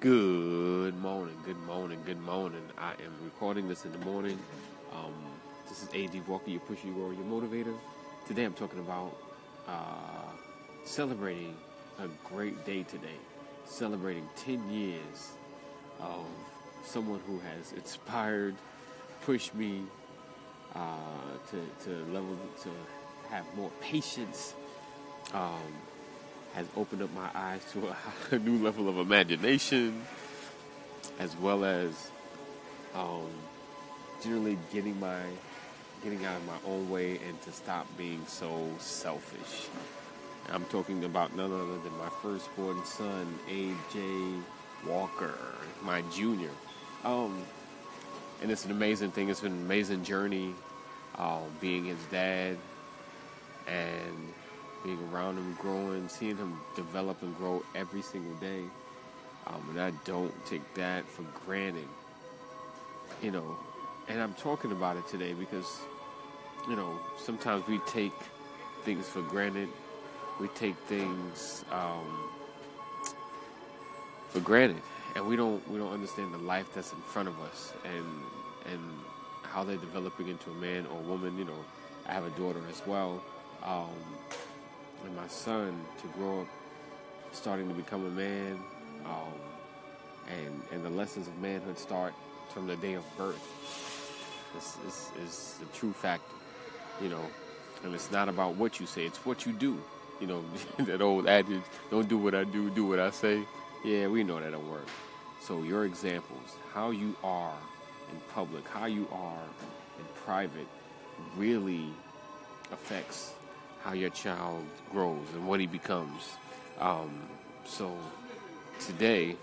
Good morning, good morning, good morning. I am recording this in the morning. Um, this is AD Walker, your pusher, your your motivator. Today I'm talking about uh, celebrating a great day today. Celebrating 10 years of someone who has inspired, pushed me uh, to, to level, to have more patience, um, has opened up my eyes to a, new level of imagination, as well as um, generally getting my getting out of my own way and to stop being so selfish. I'm talking about none other than my firstborn son, AJ Walker, my junior. Um, and it's an amazing thing. It's been an amazing journey, uh, being his dad and being around him growing, seeing him develop and grow every single day. Um, and I don't take that for granted. You know, and I'm talking about it today because, you know, sometimes we take things for granted. We take things um, for granted, and we don't we don't understand the life that's in front of us and and how they're developing into a man or woman. You know, I have a daughter as well. Um, and my son to grow up starting to become a man, um, and and the lessons of manhood start from the day of birth. This is the true factor, you know. And it's not about what you say; it's what you do. You know that old adage: "Don't do what I do, do what I say." Yeah, we know that don't work. So your examples, how you are in public, how you are in private, really affects how your child grows and what he becomes. Um, so today,